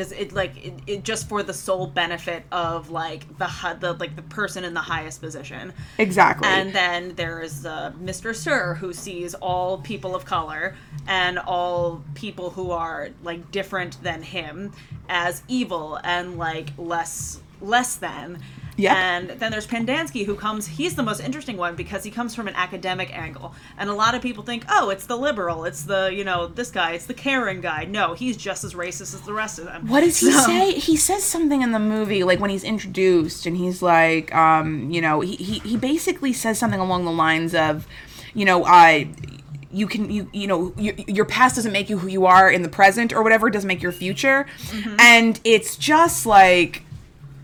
because it like it, it just for the sole benefit of like the the like the person in the highest position. exactly And then there is uh, Mr. Sir, who sees all people of color and all people who are like different than him as evil and like less less than. Yep. And then there's Pendanski, who comes. He's the most interesting one because he comes from an academic angle, and a lot of people think, oh, it's the liberal, it's the you know this guy, it's the caring guy. No, he's just as racist as the rest of them. What does he say? He says something in the movie, like when he's introduced, and he's like, um, you know, he, he, he basically says something along the lines of, you know, I. You can you you know your, your past doesn't make you who you are in the present or whatever it doesn't make your future, and it's just like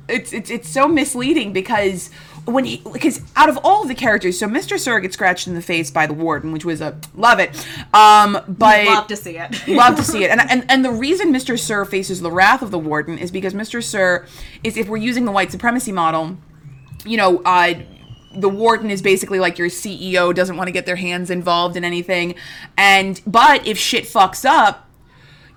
it's it's it's so misleading because when he because out of all of the characters, so Mr. Sir gets scratched in the face by the warden, which was a love it, um, but Love to see it. (laughs) love to see it. And, and and the reason Mr. Sir faces the wrath of the warden is because Mr. Sir is if we're using the white supremacy model, you know, uh the warden is basically like your CEO doesn't want to get their hands involved in anything. And but if shit fucks up,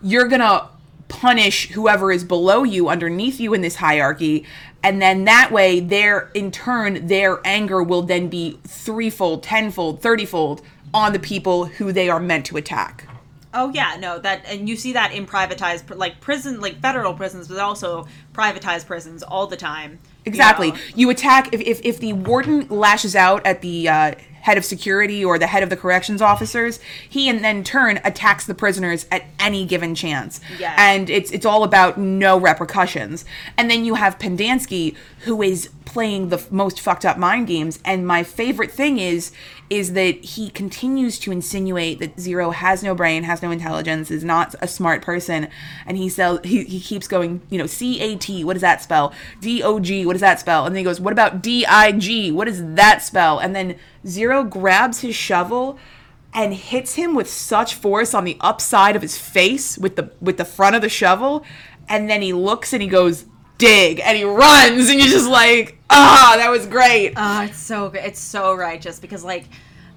you're going to punish whoever is below you underneath you in this hierarchy and then that way their in turn their anger will then be threefold tenfold thirtyfold on the people who they are meant to attack Oh yeah, no, that and you see that in privatized like prison, like federal prisons, but also privatized prisons all the time. you Exactly. know? You attack if, if if the warden lashes out at the uh, head of security or the head of the corrections officers, he in then turn attacks the prisoners at any given chance. Yes. And it's it's all about no repercussions. And then you have Pendanski who is playing the most fucked up mind games and my favorite thing is is that he continues to insinuate that Zero has no brain, has no intelligence, is not a smart person, and he sell he, he keeps going, you know, C A T, what does that spell? D O G, what does that spell? And then he goes, What about D I G? What does that spell? And then Zero grabs his shovel and hits him with such force on the upside of his face with the with the front of the shovel, and then he looks and he goes, Dig, and he runs, and you're just like, ah, that was great. Oh, it's so good. It's so righteous because like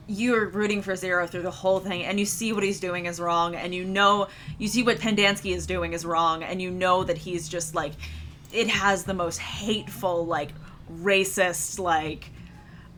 you're rooting for Zero through the whole thing, and you see what he's doing is wrong, and you know you see what Pendanski is doing is wrong, and you know that he's just like it has the most hateful, like racist, like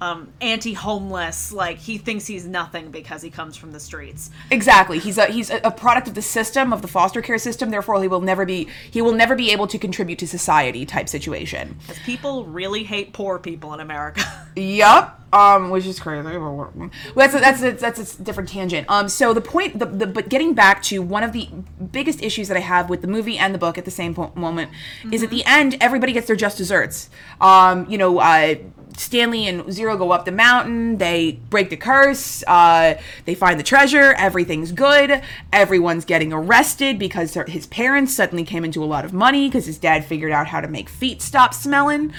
um, anti-homeless. Like he thinks he's nothing because he comes from the streets. Exactly. He's a he's a product of the system of the foster care system. Therefore, he will never be he will never be able to contribute to society type situation. Because people really hate poor people in America. (laughs) Yup. Um, which is crazy. Well, that's a, that's a, that's a different tangent. Um, so the point, the, the but getting back to one of the biggest issues that I have with the movie and the book at the same po- moment is at the end everybody gets their just desserts. Um, you know, uh, Stanley and Zero go up the mountain. They break the curse. Uh, they find the treasure. Everything's good. Everyone's getting arrested because his parents suddenly came into a lot of money because his dad figured out how to make feet stop smelling,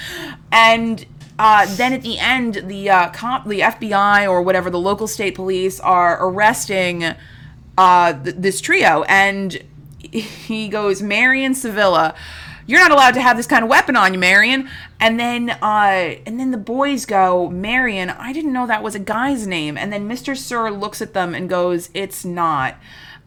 and uh, then at the end, the uh, cop, the FBI or whatever, the local state police are arresting uh, th- this trio, and he goes, Marion Sevilla, you're not allowed to have this kind of weapon on you, Marion. And then, uh, and then the boys go, Marion, I didn't know that was a guy's name. And then Mr. Sir looks at them and goes, It's not.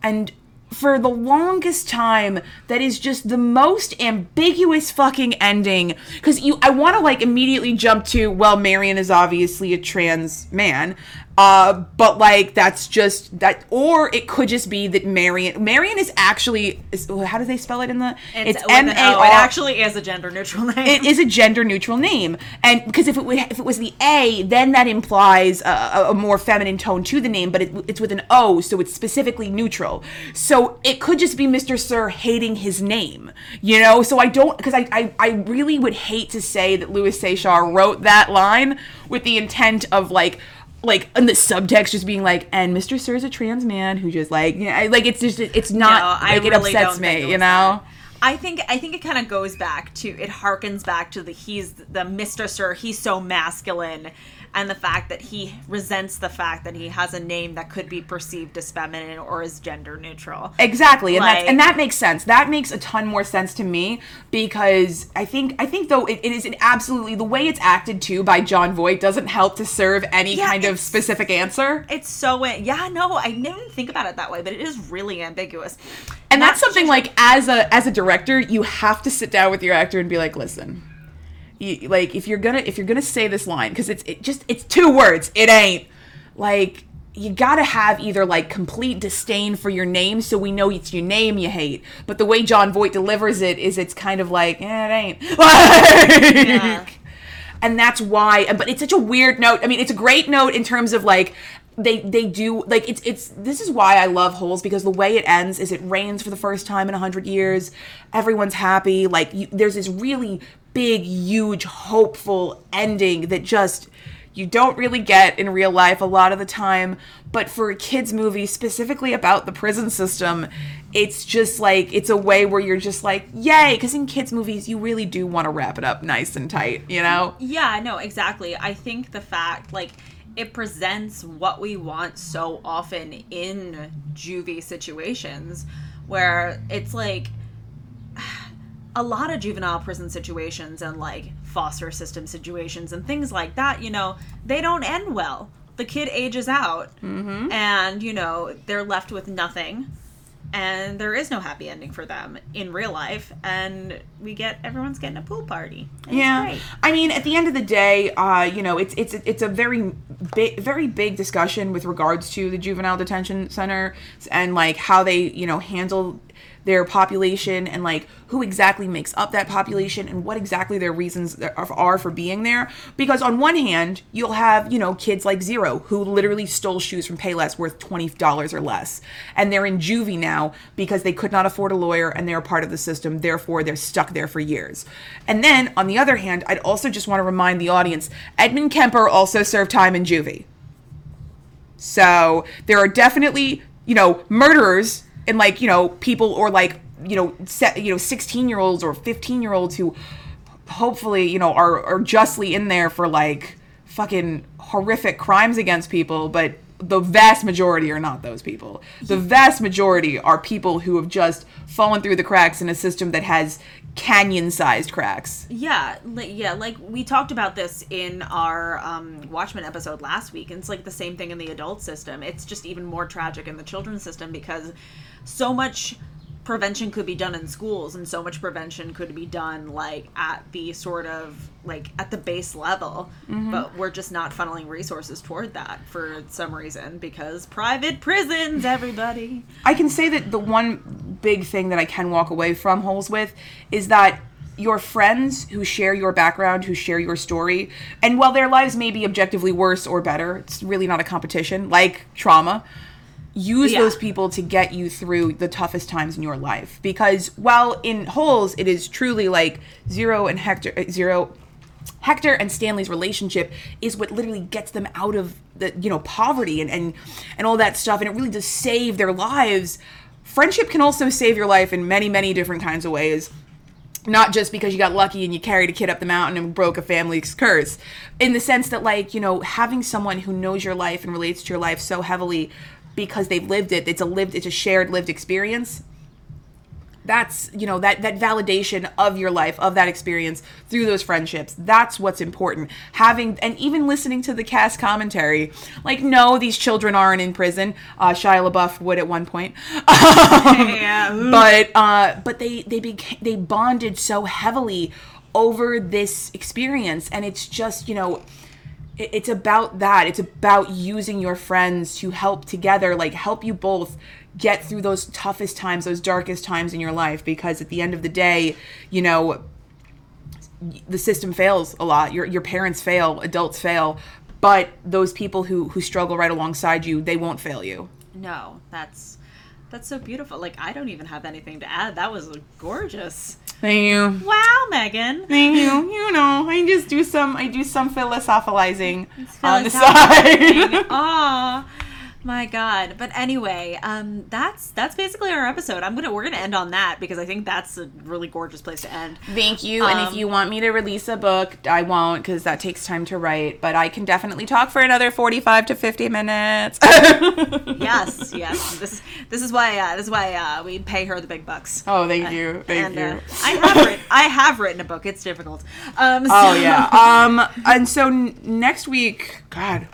And for the longest time that is just the most ambiguous fucking ending because you i want to like immediately jump to well marion is obviously a trans man Uh, but like that's just that, or it could just be that Marion. Marion is actually is, how do they spell it in the? It's, with. It actually is a gender neutral name. It is a gender neutral name, and because if it would, if it was the A, then that implies a, a- a more feminine tone to the name. But it, it's with an O, so it's specifically neutral. So it could just be Mr. Sir hating his name, you know. So I don't because I, I I really would hate to say that Louis Sachar wrote that line with the intent of like like in the subtext just being like and mr sir is a trans man who just like you know, like it's just it's not No, I like it really upsets me it you know that. I think I think it kind of goes back to it harkens back to the he's the Mr. Sir, he's so masculine and the fact that he resents the fact that he has a name that could be perceived as feminine or as gender neutral. Exactly, and that's Like- and that makes sense. That makes a ton more sense to me because I think I think though it, it is an absolutely the way it's acted to by Jon Voight doesn't help to serve any Yeah, kind of specific answer. It's so yeah, no, I didn't think about it that way, but it is really ambiguous. And that's something just- like as a as a director, you have to sit down with your actor and be like, listen, you, like if you're gonna if you're gonna say this line because it's it just it's two words, it ain't. Like you gotta have either like complete disdain for your name so we know it's your name you hate. But the way jon voight delivers it is it's kind of like eh, it ain't. (laughs) Like, Yeah. and that's why but it's such a weird note. I mean it's a great note in terms of like they they do like it's it's this is why i love holes because the way it ends is it rains for the first time in a 100 years. Everyone's happy. Like you, there's this really big huge hopeful ending that just you don't really get in real life a lot of the time but for a kids movie specifically about the prison system it's just like it's a way where you're just like yay because in kids movies you really do want to wrap it up nice and tight you know Yeah, no, exactly. I think the fact, like, it presents what we want so often in juvie situations where it's like a lot of juvenile prison situations and like foster system situations and things like that, you know, they don't end well. The kid ages out and, you know, they're left with nothing and there is no happy ending for them in real life and we get everyone's getting a pool party. Yeah great. i mean at the end of the day uh you know it's it's it's a very big very big discussion with regards to the juvenile detention center and like how they you know handle their population and like who exactly makes up that population and what exactly their reasons are for being there. Because on one hand you'll have you know kids like zero who literally stole shoes from payless worth $20 or less. And they're in juvie now because they could not afford a lawyer and they're part of the system. Therefore they're stuck there for years. And then on the other hand i'd also just want to remind the audience edmund kemper also served time in juvie. So there are definitely, you know, murderers and like, you know, people or like, you know, set, you know, 16 year olds or 15 year olds who hopefully, you know, are, are justly in there for like fucking horrific crimes against people, but the vast majority are not those people. The vast majority are people who have just fallen through the cracks in a system that has canyon sized cracks. Yeah, li- yeah, like we talked about this in our um, Watchmen episode last week, and it's like the same thing in the adult system. It's just even more tragic in the children's system because so much prevention could be done in schools, and so much prevention could be done like at the sort of like at the base level, mm-hmm. but we're just not funneling resources toward that for some reason because private prisons, everybody. I can say that the one big thing that I can walk away from holes with is that your friends who share your background, who share your story, and while their lives may be objectively worse or better, it's really not a competition, like trauma. Use Yeah. those people to get you through the toughest times in your life. Because while in holes, it is truly like Zero and Hector, uh, Zero Hector and Stanley's relationship is what literally gets them out of the you know poverty and and and all that stuff and it really does save their lives. Friendship can also save your life in many many different kinds of ways. Not just because you got lucky and you carried a kid up the mountain and broke a family's curse. In the sense that like, you know, having someone who knows your life and relates to your life so heavily because they've lived it, it's a lived it's a shared lived experience. That's you know that that validation of your life of that experience through those friendships. That's what's important. Having and even listening to the cast commentary like no these children aren't in prison. Uh shia labeouf would at one point. (laughs) Yeah. but uh but they they became they bonded so heavily over this experience. And it's just you know it's about that. It's about using your friends to help together, like help you both get through those toughest times, those darkest times in your life. Because at the end of the day, you know, the system fails a lot. Your your parents fail, adults fail, but those people who who struggle right alongside you, they won't fail you. No, that's that's so beautiful. Like I don't even have anything to add. That was gorgeous. Thank you. Wow, Megan. Thank you. You know, I just do some I do some philosophizing on the side. (laughs) Aw. My God. But anyway, um, that's that's basically our episode. I'm gonna we're gonna end on that because I think that's a really gorgeous place to end. Thank you. and if Um, you want me to release a book, I won't because that takes time to write. But I can definitely talk for another forty-five to fifty minutes. (laughs) Yes, yes. This this is why uh, this is why uh, we pay her the big bucks. Oh, thank you. Thank and you. uh, I have written I have written a book. It's difficult. Um, Oh so- yeah. (laughs) Um, and so n- next week, God.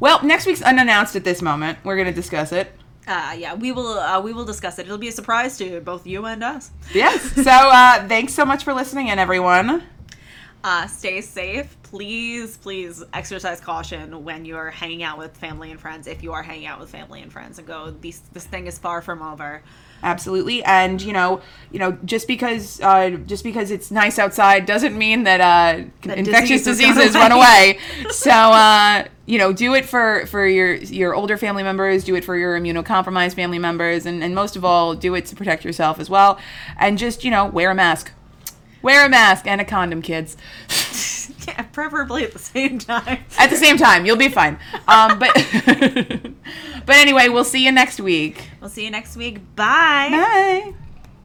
Well, next week's unannounced at this moment. We're gonna discuss it. Uh, yeah, we will uh, we will discuss it. It'll be a surprise to both you and us. Yes. (laughs) So uh, thanks so much for listening, in, everyone. Uh, stay safe. Please, please exercise caution when you're hanging out with family and friends. If you are hanging out with family and friends, and go, this this thing is far from over. Absolutely. And you know, you know, just because uh, just because it's nice outside doesn't mean that uh, That infectious diseases diseases away. run away. (laughs) so uh, you know, do it for for your your older family members. Do it for your immunocompromised family members, and and most of all, do it to protect yourself as well. And just you know, wear a mask. Wear a mask and a condom, kids. (laughs) (laughs) preferably at the same time. (laughs) At the same time, you'll be fine. Um, but (laughs) but anyway, we'll see you next week. We'll see you next week. Bye. Bye.